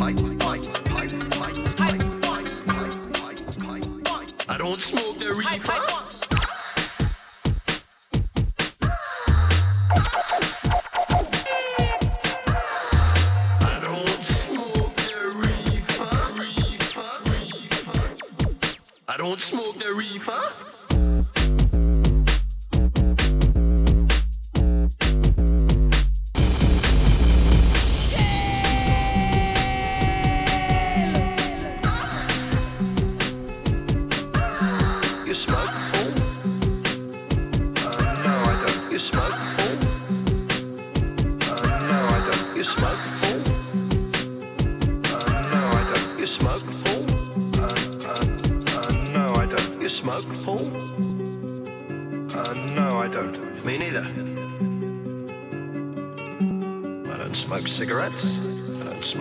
Mike, Mike,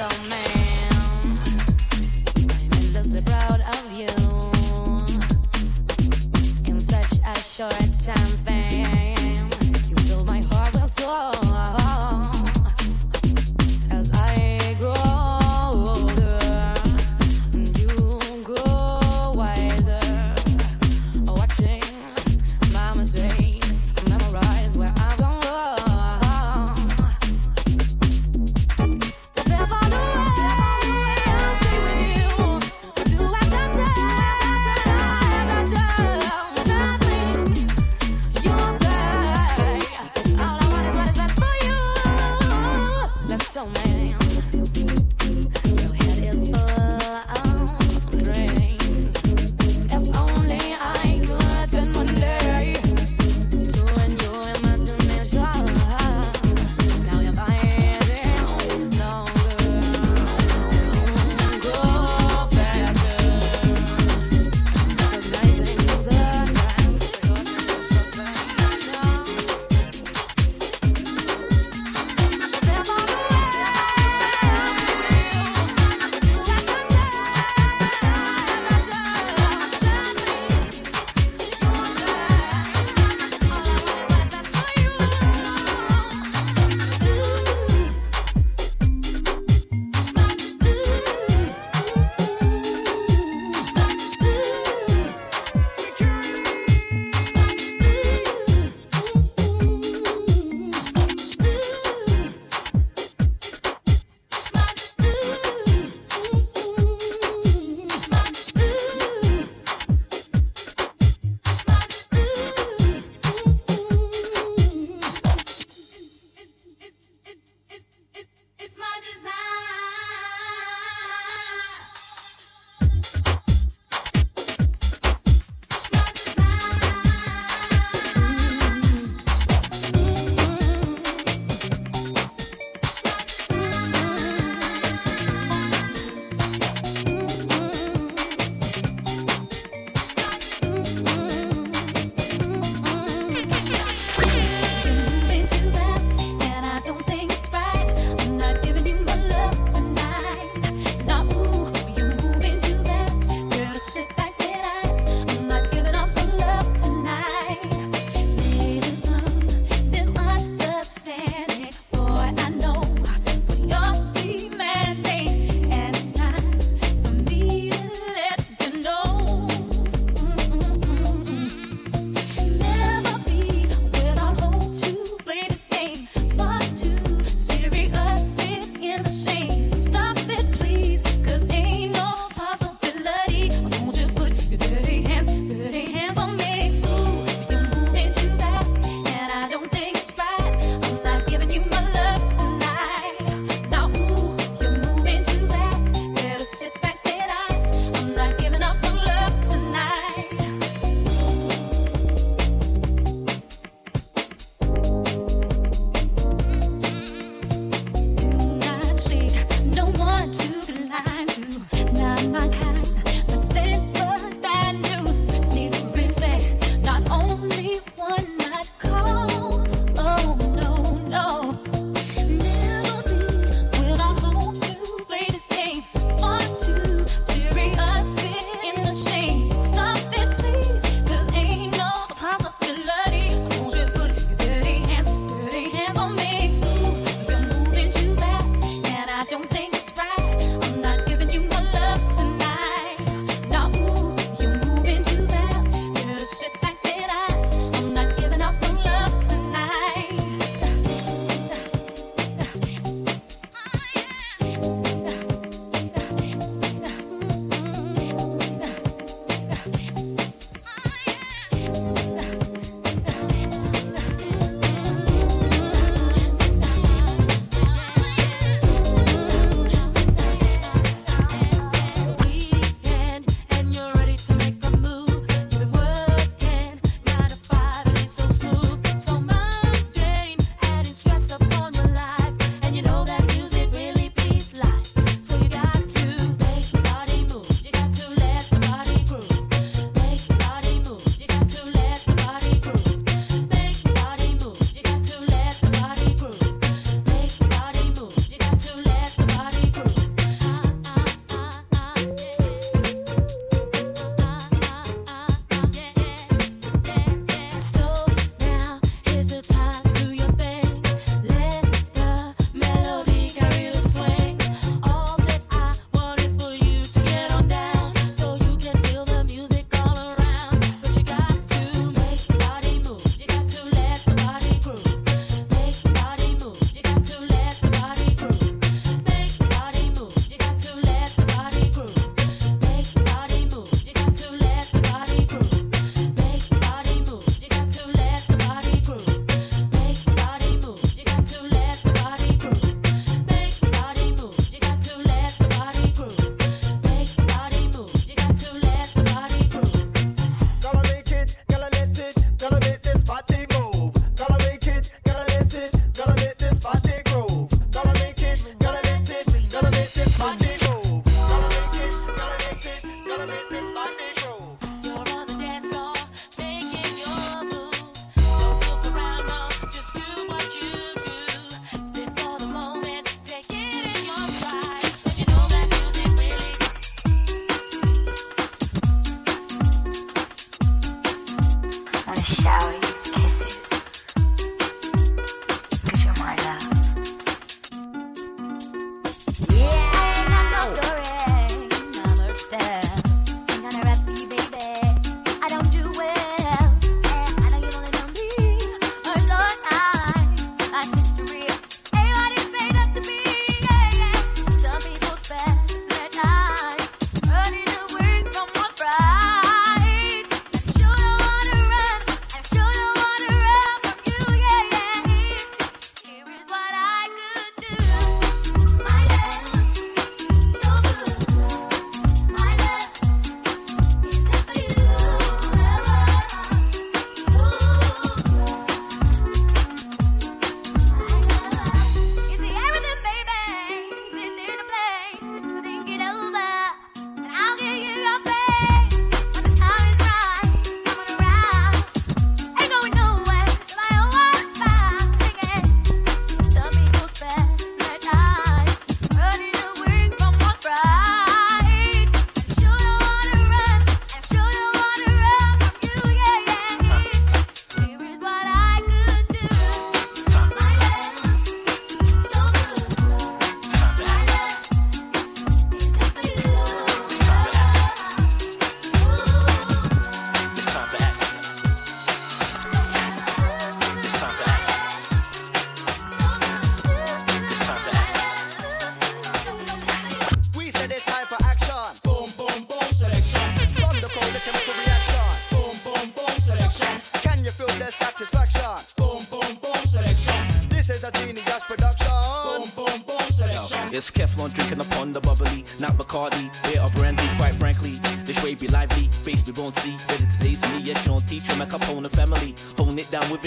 so many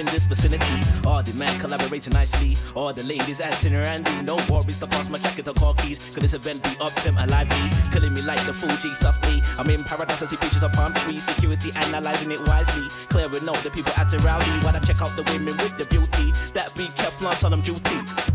in this vicinity. All the man collaborating nicely. All the ladies acting randy. No worries to pass my jacket or car keys. Could this event be up to my life? Killing me like the Fugees softly. I'm in paradise, as he features a palm tree. Security analyzing it wisely. Clearing out the people acting rowdy. While I check out the women with the beauty. That be Keflon on them duty.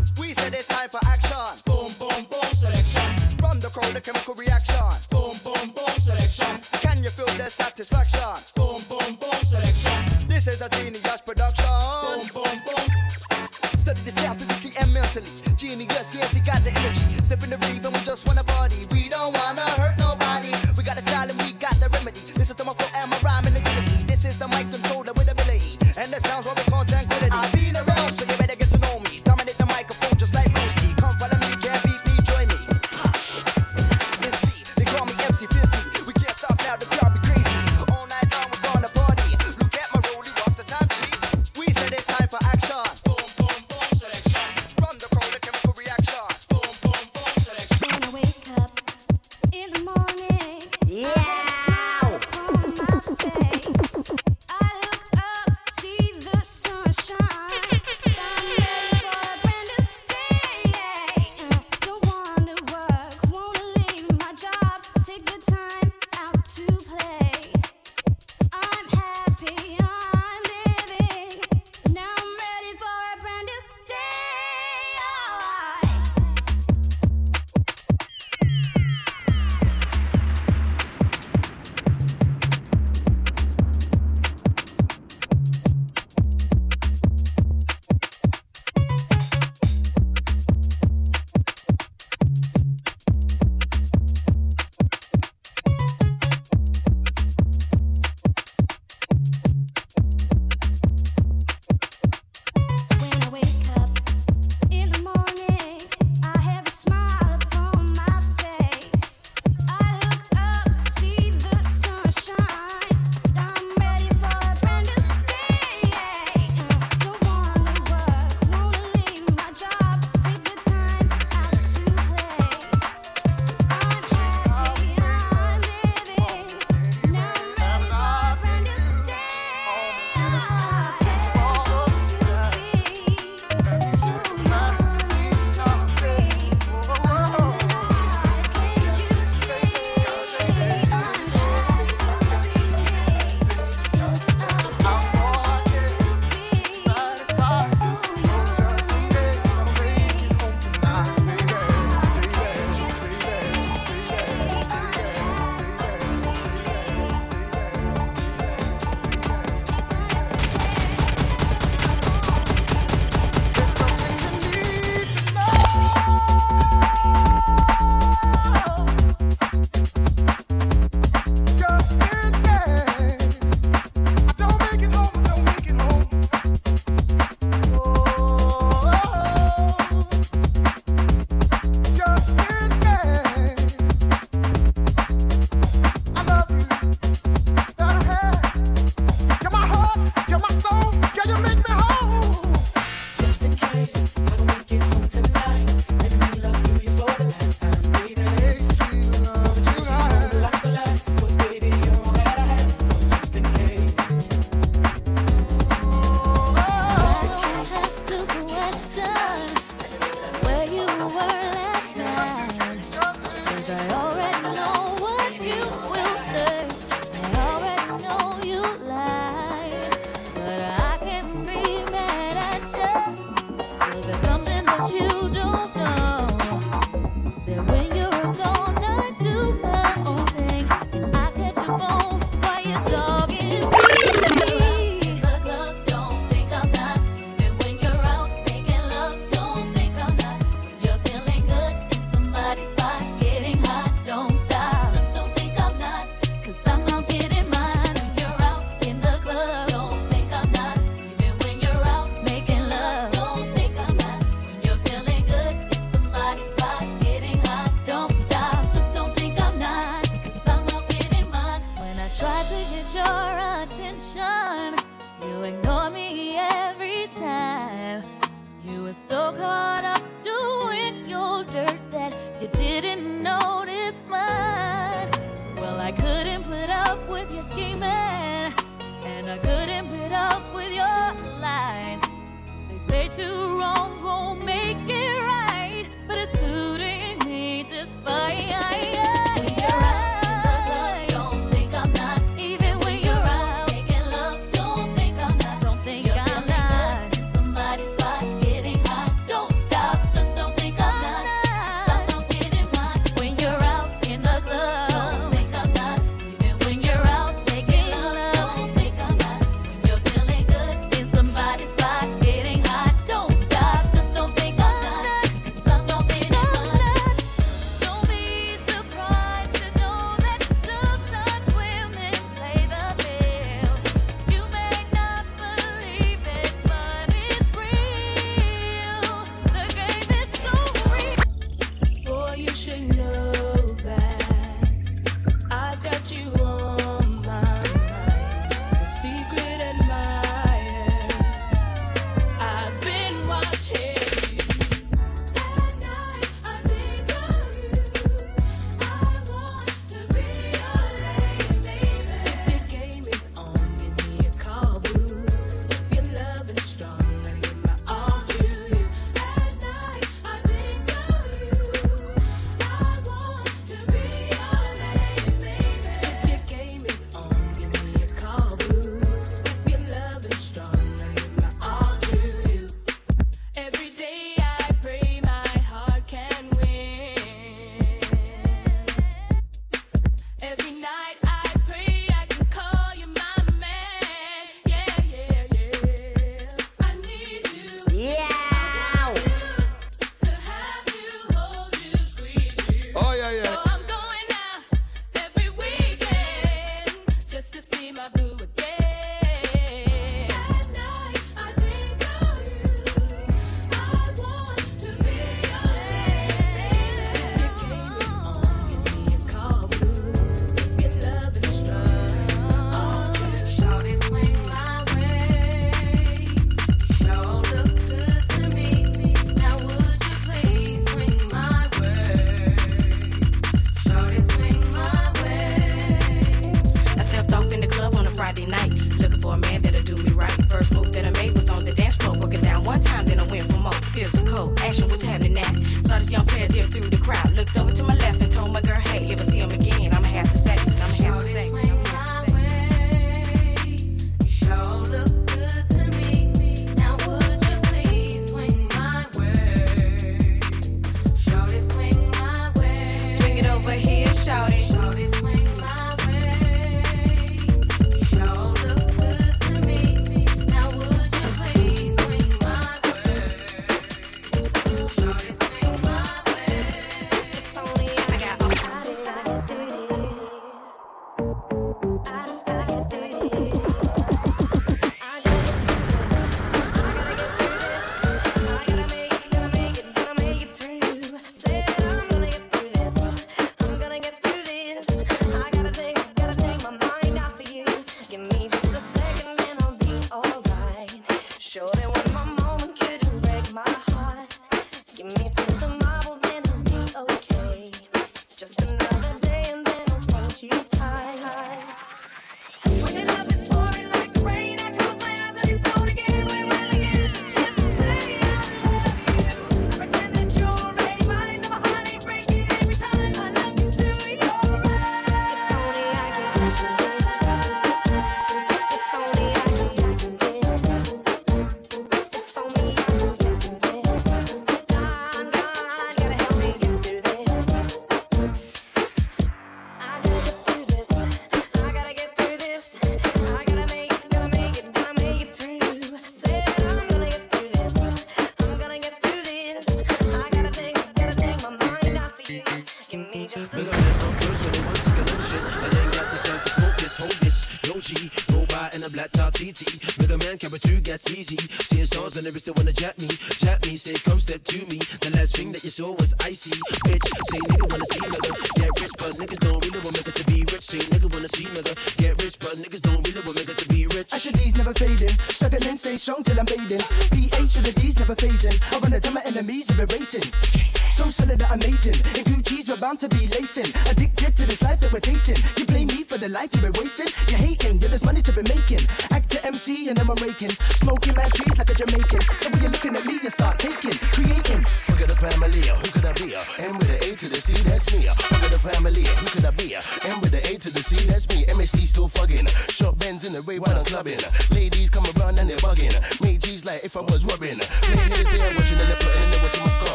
To be lacing.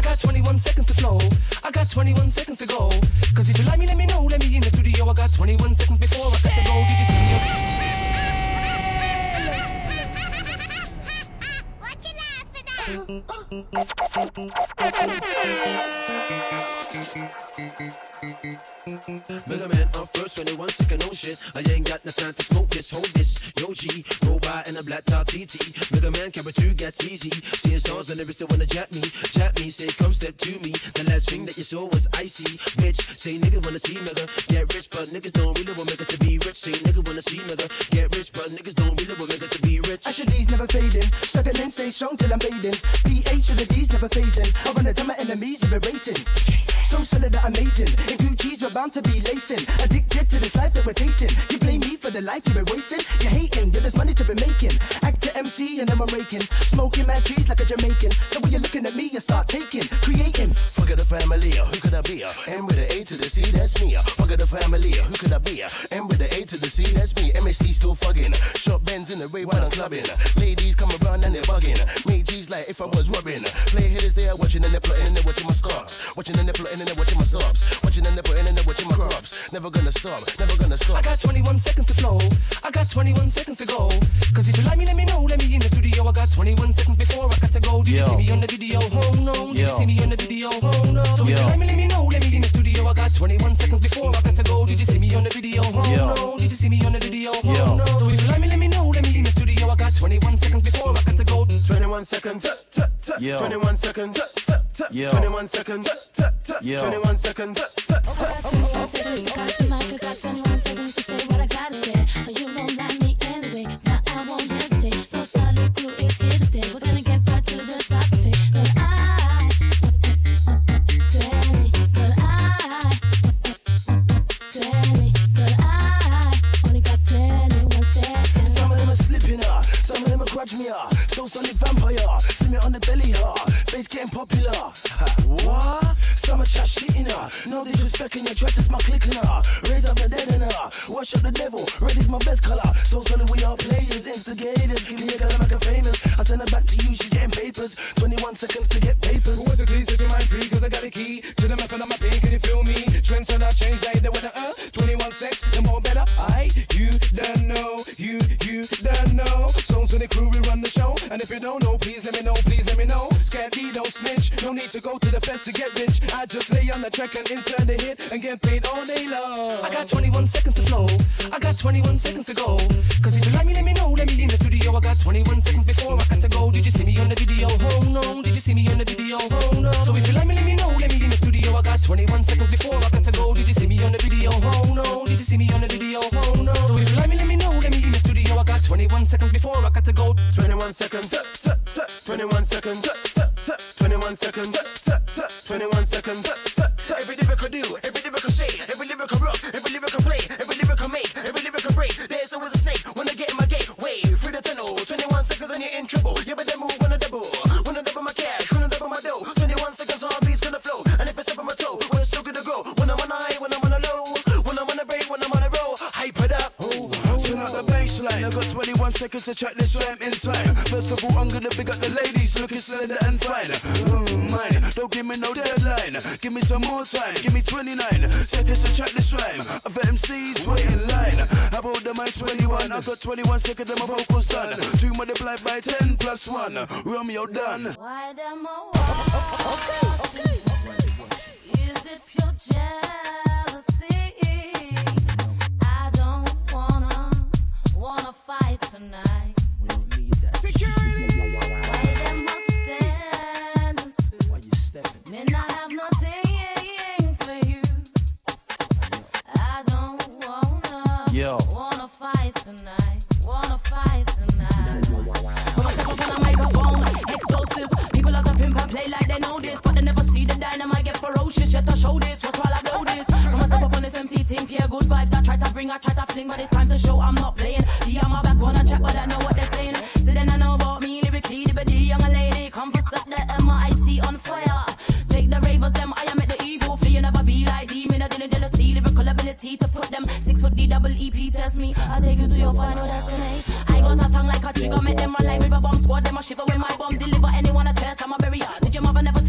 I got 21 seconds to flow. I got 21 seconds to go. Cause if you like me, let me know. Let me in the studio. I got 21 seconds before I got to go. Did you see me? Mega Man first, 21 second, no shit. I ain't got no time to smoke this, hold this. Yo G, robot in a black top TT. Mega Man, carry two gas easy. Seeing stars on the they wanna jap me. Jap me, say come step to me. The last thing that you saw was icy. Bitch, say nigga wanna see nigga. Get rich, but niggas don't really want nigga to be rich. Say nigga wanna see nigga. Get rich, but niggas don't really want nigga to be rich. Asher D's never fading. Struggling, stay strong till I'm fading. PH with the D's never phasing. I run it my enemies are erasing. So solid amazing. And Gucci's we're bound to be lacing. Addicted to this life that we're tasting. You blame me for the life you've been wasting. You're hating, yeah, there's money to be making. Act to MC and then I'm raking. Smoking mad trees like a Jamaican. So when you're looking at me, you start taking, creating. Fuck the family, uh, who could I be? Uh? M with the A to the C, that's me. Uh. Fuck the family, who could I be? M with the A to the C, that's me. MSC still fucking. Short bends in the way while I'm clubbing. Ladies come around and they're bugging. Make G's like if I was rubbing. Play hitters there, watching the nipple and then watching my stocks. Watching the nipple and then watching my stops. Watching the nipple and then watching my crops. Never gonna stop, never gonna I got 21 seconds to flow. I got 21 seconds to go. Cause if you like me, let me know. Let me in the studio. I got 21 seconds before I got to go. Did you see me on the video? Oh no. Did you see me on the video? Oh no. So if you like me, let me know. Let me in the studio. I got 21 seconds before I got to go. Did you see me on the video? Oh no. Did you see me on the video? Oh no. So if you 21 seconds before I got to go. 21 seconds. 21 seconds. 21 seconds. 21 seconds. I got 21 seconds to catch the mic. I got 21 seconds to say what I gotta slender fine. Mm, mine, don't give me no deadline. Give me some more time. Give me 29 seconds to track this rhyme. Other MCs wait in line. How about the mic 21? I got 21 seconds and my vocals done. Two multiplied by 10 plus 1. Romeo done. Why them a Is it pure jealousy? I don't wanna, wanna fight tonight. Why Wanna fight tonight. Put myself up on a microphone, explosive. People love to pimp and play like they know this, but they never see the dynamite get ferocious. Yet I show this, watch while I blow this. From a step up on this MC team, pure good vibes. I try to bring, I try to fling, but it's time to show I'm not playing. Yeah, my back wanna chat, but I know me. I take you to your final destiny. I got a tongue like a trigger, make them run like river bomb squad. Them a shiver when my bomb deliver. Anyone a test, I'm a barrier. Did your mother never?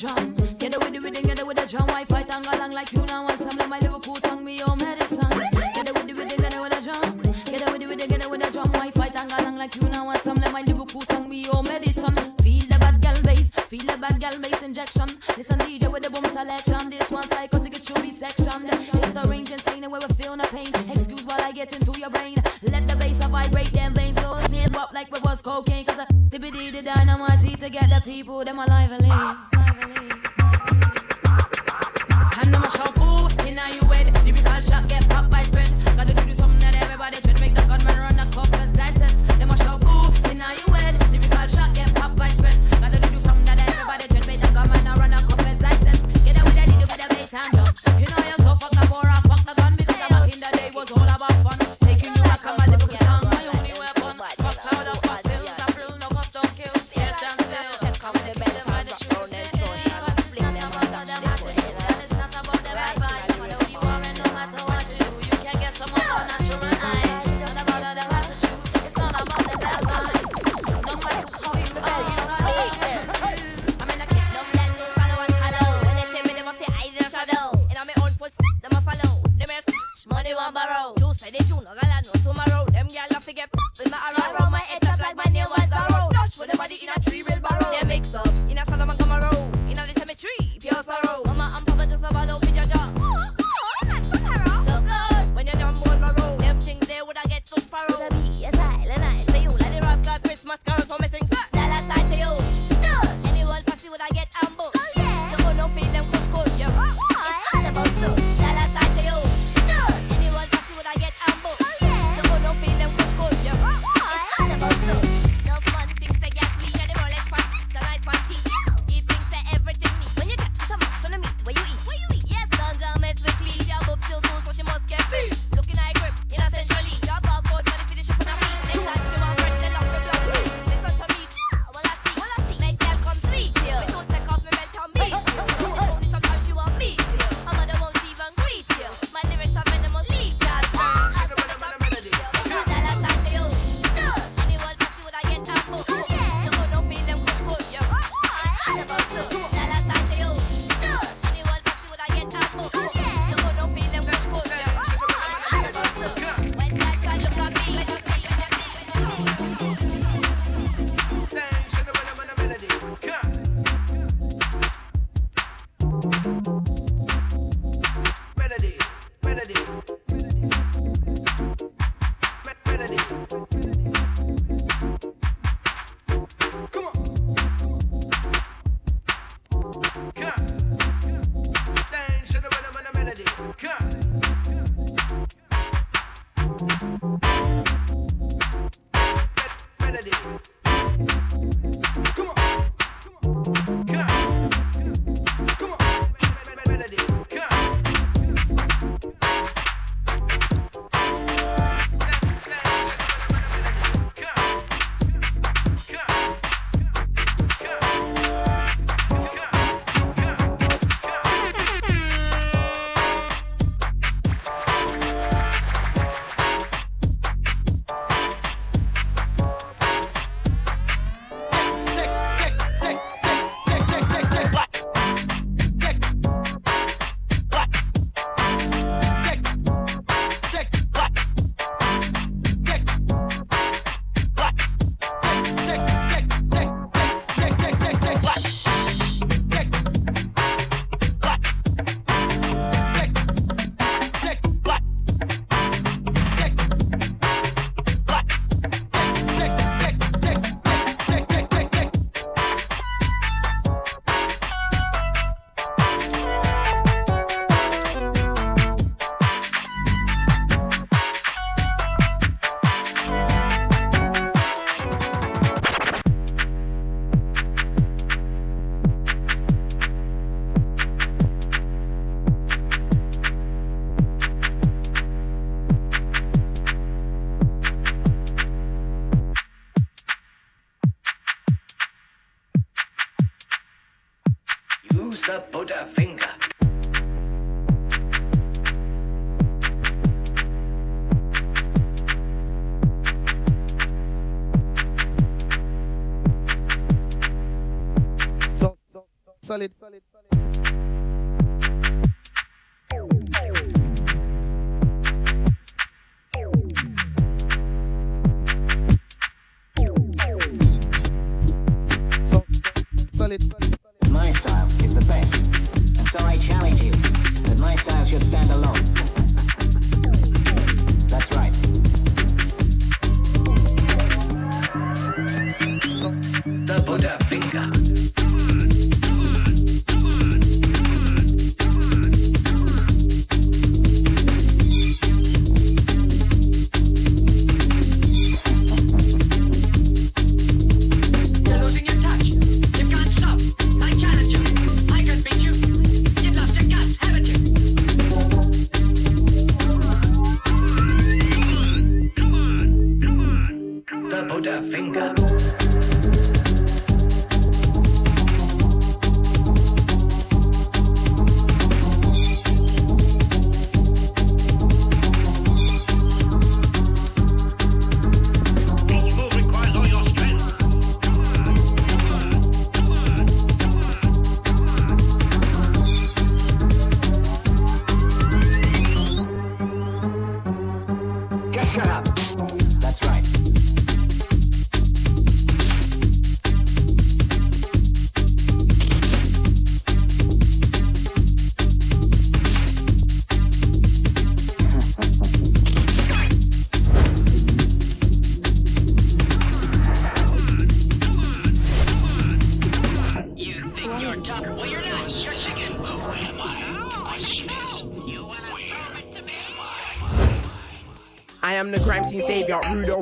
drum. Get away with the get away with the drum. Why fight and go along like you now? Want some of my lyrical tongue, me your medicine. Get away with the get away with the drum. Get away with the get away with the drum. Why fight and go along like you now? Want some of my lyrical tongue, me your medicine. Feel the bad girl bass, feel the bad girl bass injection. Listen DJ with the boom selection. This one's psychotic, it should be sectioned. It's the range insane, and where we feel no pain. Excuse while I get into your brain. Let the bass vibrate, them veins go snap up like we was cocaine. Cause I tippity the dynamite to get the people them alive and live.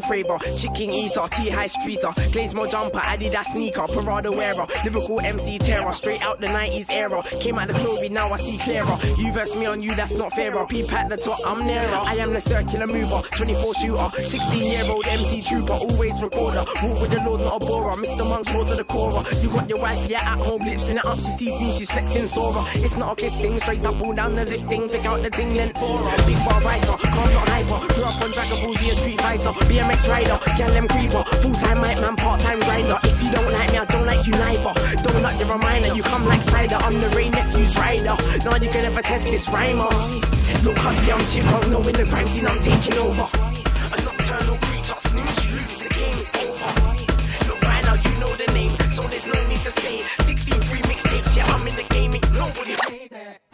Faber, chicken eater, T high streeter, Glazemo jumper, Adidas sneaker, Parada wearer, lyrical MC terror, straight out the 90s era. Came out the glory, now I see clearer. You verse me on you, that's not fairer. Peep at the top, I'm nearer. I am the circular mover, 24 shooter, 16 year old MC trooper, always recorder. Walk with the Lord, not a borer. Mr. Monk's raw to the core. You got your wife, yeah, at home, blitzing it up. She sees me, she's flexing Sora. It's not a kiss thing, straight up, pull down the zip thing, pick out the thing, then aura. Big bar writer, car not hyper. Grew up on Dragon Ball Z, a street fighter, BMX rider, gal them creeper. Full time mic man, you neither. Don't like the reminder, you come like cider. I'm the rain nephew's rider. No one you can never test this rhymer. Look, I see I'm chipmunk, knowing the crime scene I'm taking over. A nocturnal creature, snooze, you lose, the game is over. Look, by now you know the name, so there's no need to say. 16 free mixtapes, yeah, I'm in the game, ain't nobody.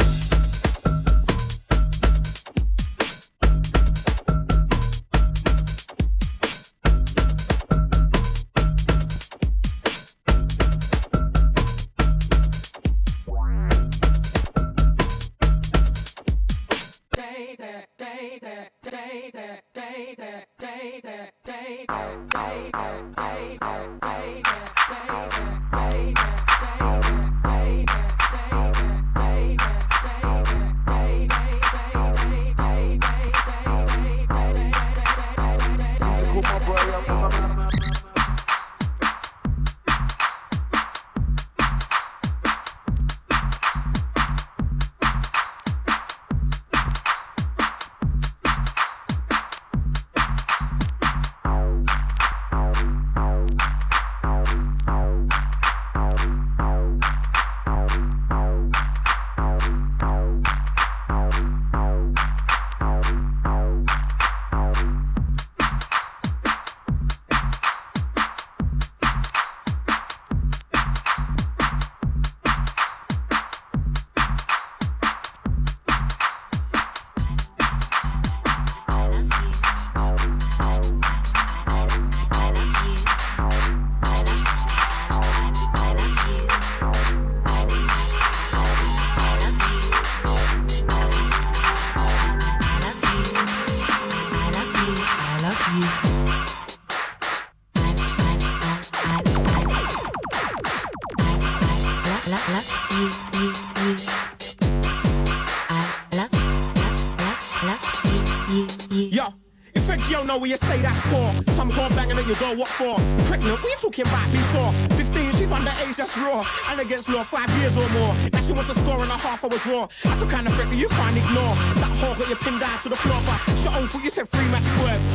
Where you stay, that's poor. Some whore banging at your door, what for? Pregnant, what you talking about? Be sure. 15, she's underage, that's raw. And against law, five years or more. Now she wants a score and a half hour draw. That's the kind of threat that you can't ignore. That whore got you pinned down to the floor, but shut own foot, you said three magic words.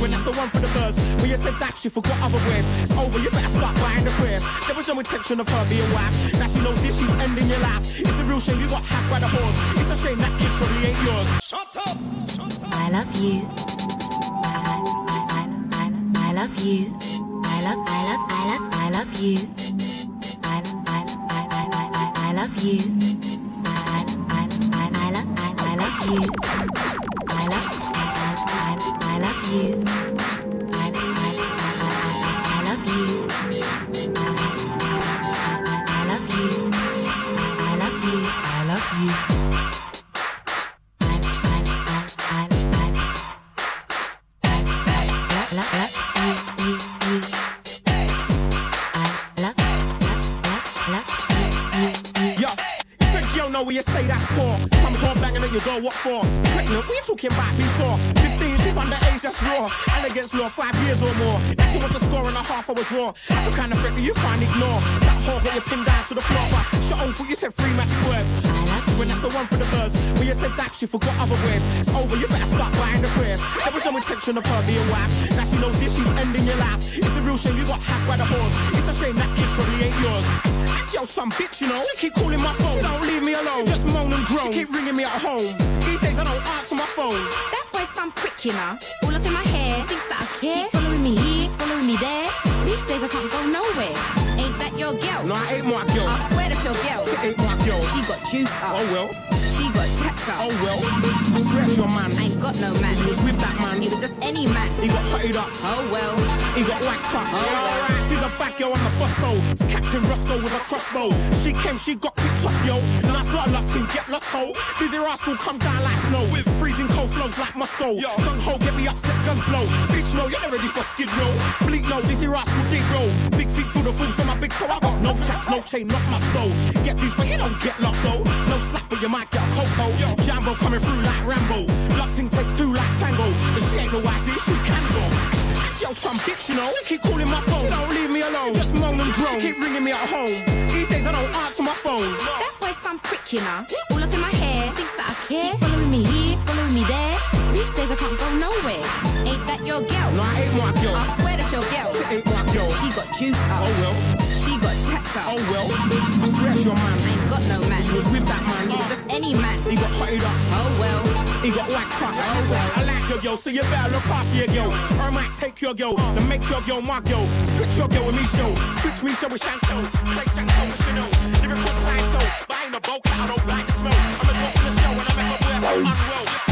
When that's the one for the buzz. When you said that, she forgot other words. It's over, you better start buying the prayers. There was no intention of her being wife. Now she knows this, she's ending your life. It's a real shame you got hacked by the horse. It's a shame that kid probably ain't yours. Shut up! I love you. I, love you. I love, I love, I love, I love you. I, I, I, I, I, I, I love you. I, I, I, I, love, I, I love you. I love, I, I, I, I love you. I, I, I, I, I love you. Talking about? Be sure. 15, she's underage, that's raw. And against law, five years or more. Now she wants a score and a half hour draw. That's the kind of threat that you can't ignore. That whore got you pinned down to the floor, but shut own foot, you said three magic words. When that's the one for the buzz. When you said that, she forgot other words. It's over, you better start buying the prayers. There was no intention of her being a wife. Now she knows this, she's ending your life. It's a real shame you got hacked by the horse. It's a shame that kid probably ain't yours. And yo, some bitch, you know. She keep calling my phone. She don't leave me alone. She just moan and groan. She keep ringing me at home. These days I don't answer my phone. That boy's some prick, you know. All up in my hair, thinks that I care. Keep following me here, following me there. These days I can't go nowhere. That your girl? No, I ain't my girl. I swear that's your girl. It ain't my girl. She got juiced up. Oh well. She got checked up. Oh well. I your man. I ain't got no man. He was with that man. He was just any man. He got hotted up. Oh well. He got whacked up. Oh, yeah, well. alright. She's a bad girl on the bus though. It's Captain Roscoe with a crossbow. She came, she got picked up, yo. Now that's not a love team, get lost, ho. Dizzee Rascal come down like snow. With freezing cold flows like Moscow. Yo, gung ho, get me upset, guns blow. Bitch, no, you're not ready for skid row. Bleak, no, Dizzee Rascal, deep roll. Big feet through the fools on my big toe. I got no chaps, no chain, not much though. Get juice, but you don't get lost though. No slap, but you might get Yo, Jambo coming through like Rambo. Love ting takes two like Tango. But she ain't no wifey, she can go. Yo, some bitch, you know. She keep calling my phone. She don't leave me alone. She just moan and groan. She keep ringing me at home. These days I don't answer my phone. That boy's some prick, you know. All up in my hair, thinks that I care. Keep following me here, there. These days I can't go nowhere. Ain't that your girl? No, I ain't my girl. I swear that's your girl. It ain't my girl. She got juiced up. Oh well. She got checked up. Oh well. I swear it's your man. I ain't got no man. He was with that man. Was just any man. He got hotted up. Oh well. He got whacked up. Oh well. I like your girl, so you better look after your girl. Or I might take your girl, then make your girl my girl. Switch your girl with me show. Switch me show with Chantel. Play Chantel with Chanel. Lyrical title, but I ain't a cut, I don't like the smell. I'm a girl from the show and I make a boy unwell.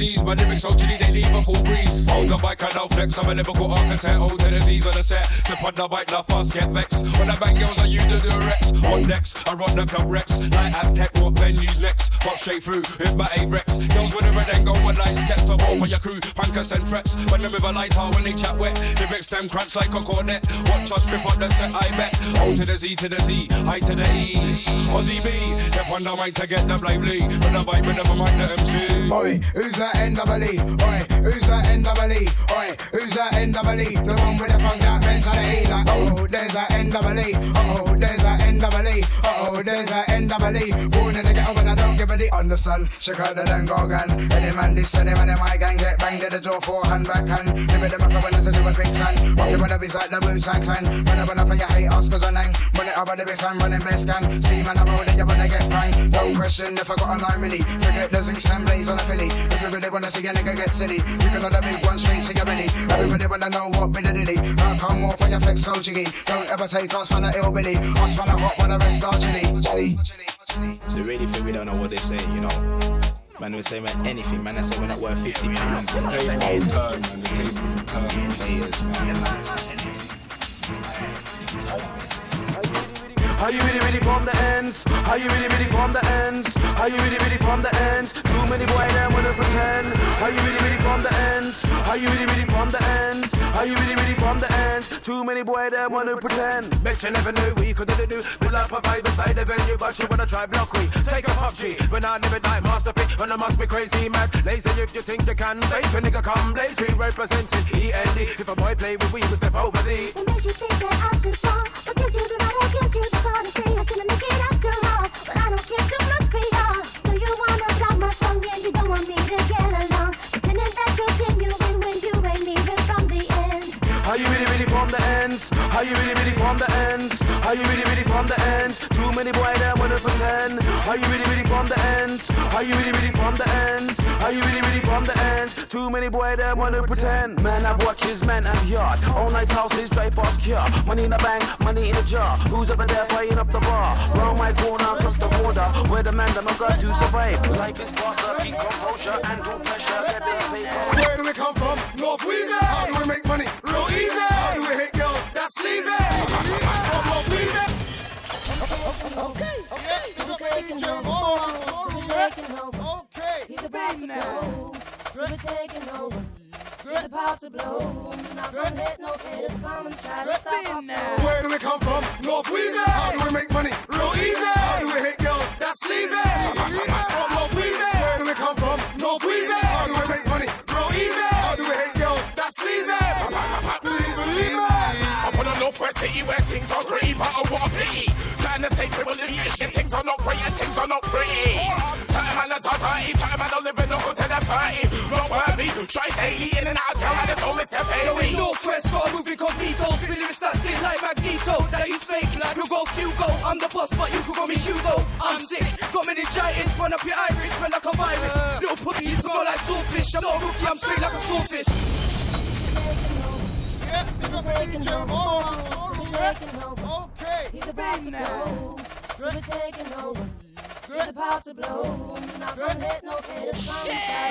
the Z's? My lyrics so chilly, they leave a cool breeze. Hold the bike and I'll flex. I'm a lyrical architect. O to the Z's on the set. Step on the bike, now fast get vexed. When I bang girls, I use the Durex. On next, I run the club Rex. Like Aztec, what venues next? Pop straight through with my A-Rex. Girls with a red and go one night steps to war for your crew. Pankers and frets. When the river light out, when they chat wet. Lyrics them crunch like a cornet. Watch us strip up the set, I bet. O to the Z to the Z, I to the E. Ozzie B, step on the mic to get the lively. When the vibe, never mind the MC. Oi, who's that NWE? Oi, who's that NWE? Who's that NWE? The one with the mentality. Like, oh, there's that NWE. Oh, there's. Oh, there's that. Born in the ghetto, I don't give a D. Understand? Check out the then go again. Any man this, any man in my gang get banged at the door for hand back hand. Live with them up when I say do a quicksand. Walking with the beats like the Wu Tang Clan. When I run up and you hate us cause I nang. Run it over the base, I'm running best gang. See man, I'm rolling, you wanna get pranked. No question if I got a nine milli. Forget the Zeus and Blaze on a Philly. If you really wanna see a nigga get silly, you can the big one straight to your belly. Everybody wanna know what bit of dilly. How come off when you flex so jiggy? Don't ever take us from the ill billy. Us from the hot when the rest are chilly. Chilly. They really think we don't know what they say, you know. Man, we say man, anything, man. I say we're not worth 50 pounds. Are you really, really from the ends? Are you really, really from the ends? Are you really, really from the ends? Too many boy them wanna pretend. Are you really, really from the ends? Are you really, really from the ends? Are you really, really from the ends? Too many boy them wanna pretend. Bet you never knew we could do. Build up a vibe beside the venue, but you wanna try block we. Take a pop G. When I live it like masterpiece, when I must be crazy mad. Lazy if you think you can. Face when nigga come, blaze. We representing E-N-D. If a boy play with we, we step over the. What makes you think that I should fall? Are you really, really from the ends? Are you really, really from the ends? Too many boy that wanna pretend. Are you really, really from the ends? Are you really, really from the ends? Are you really, really from the ends? Too many boy that wanna pretend. Man, I've watches, man, and yard. All nice houses, drive fast cure. Money in the bank, money in the jar. Who's over there playing up the bar? Round my corner, across the border. Where the man that I got to survive. Life is faster, keep composure, and do pressure. Where do we come from? North Weezy. How do we make money? Real easy. Okay, okay, so we're taking over. So we're taking over. Okay, he's about to go. So we're over. He's about to blow. Not gonna let no hater come to stop. Where do we come from? North Weezy. How do we make money? Real easy. How do we hit girls? That's sleazy. From North Weezy. Where do we come from? North Weezy. How do we make money? Real easy. How do we hit girls? That's sleazy. Believe, me. Up on the northwest city where things are great, but things are not great and things are not pretty. Certain man are dirty, certain man are living up to their party. Not worthy, try daily in and out of town and the don't miss their pay. Yo, in Northwest, got a movie incognito. Spin lyrics that still like Magneto. Now you fake like you go Hugo. I'm the boss, but you can call me Hugo. I'm sick, got meningitis. Run up your iris, spread like a virus. Little puppy, you smell like swordfish. I'm not a rookie, I'm straight like a swordfish. So we're taking over. So we're taking over. Okay, he's about to go. We're taking over. The power to blow. Not gonna let no hater come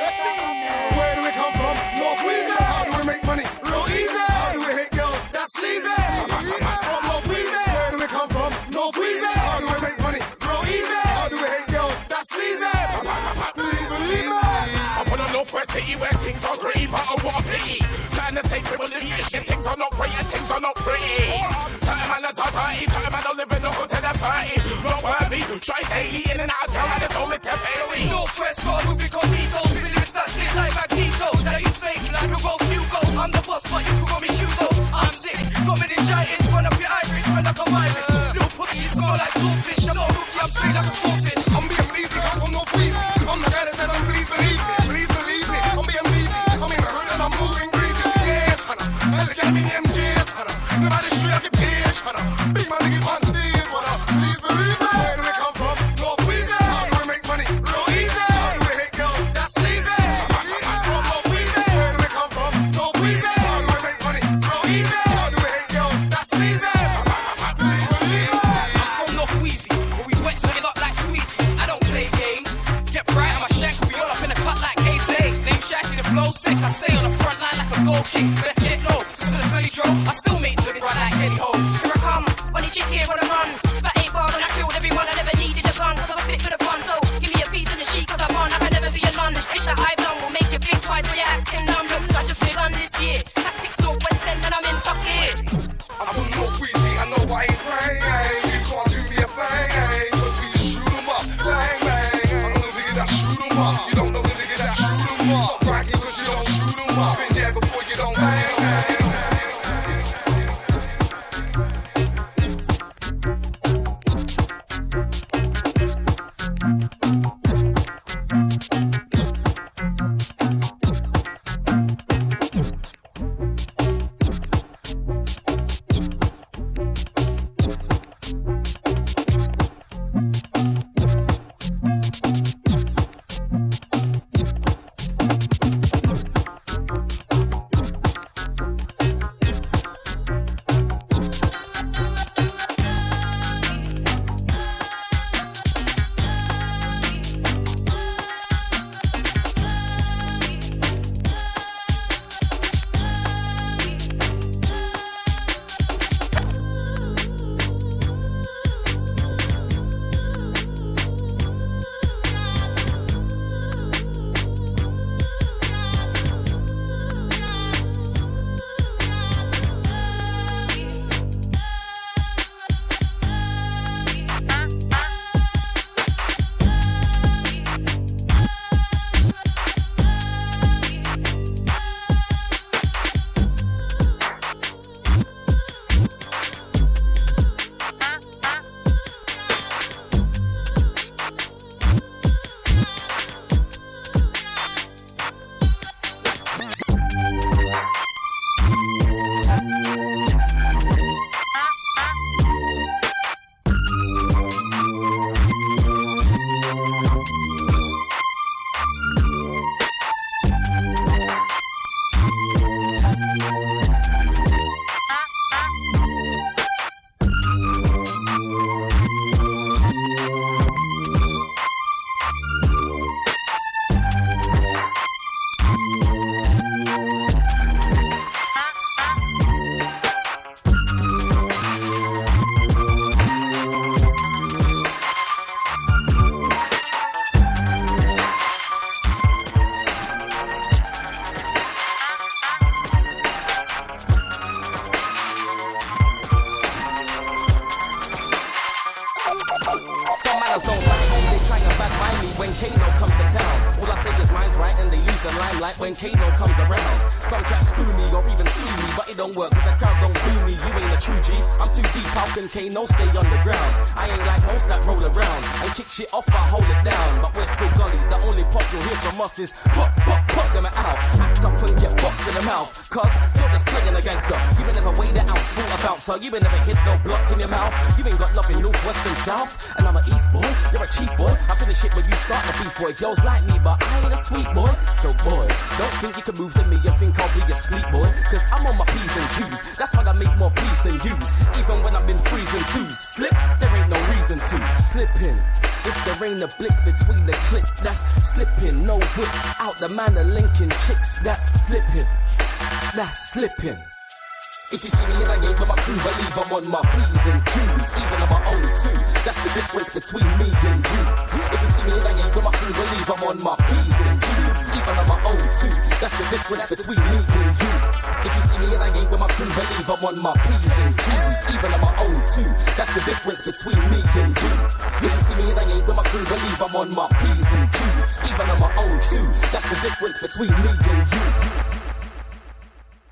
town and the don't You been never hit no blocks in your mouth. You ain't got nothing north, west, and south. And I'm an east boy, you're a chief boy. I finish it when you start the beef boy. Girls like me, but I ain't a sweet boy. So boy, don't think you can move to me and think I'll be a sleep boy. Cause I'm on my P's and Q's. That's why I make more P's than U's. Even when I'm in freezing twos. Slip, there ain't no reason to. Slipping. If there ain't a blitz between the click, that's slipping. No whip out the man of Lincoln chicks, that's slipping. That's slipping. If you see me and I ain't with my crew, believe I'm on my P's and Q's, even on my own too. That's the difference between me and you. If you see me and I ain't with my crew, believe I'm on my P's and Q's, even on my own too. That's the difference between me and you. If you see me and I ain't with my crew, believe I'm on my P's and Q's, even on my own too. That's the difference between me and you. If you see me and I ain't with my crew, believe I'm on my P's and Q's, even on my own too. That's the difference between me and you.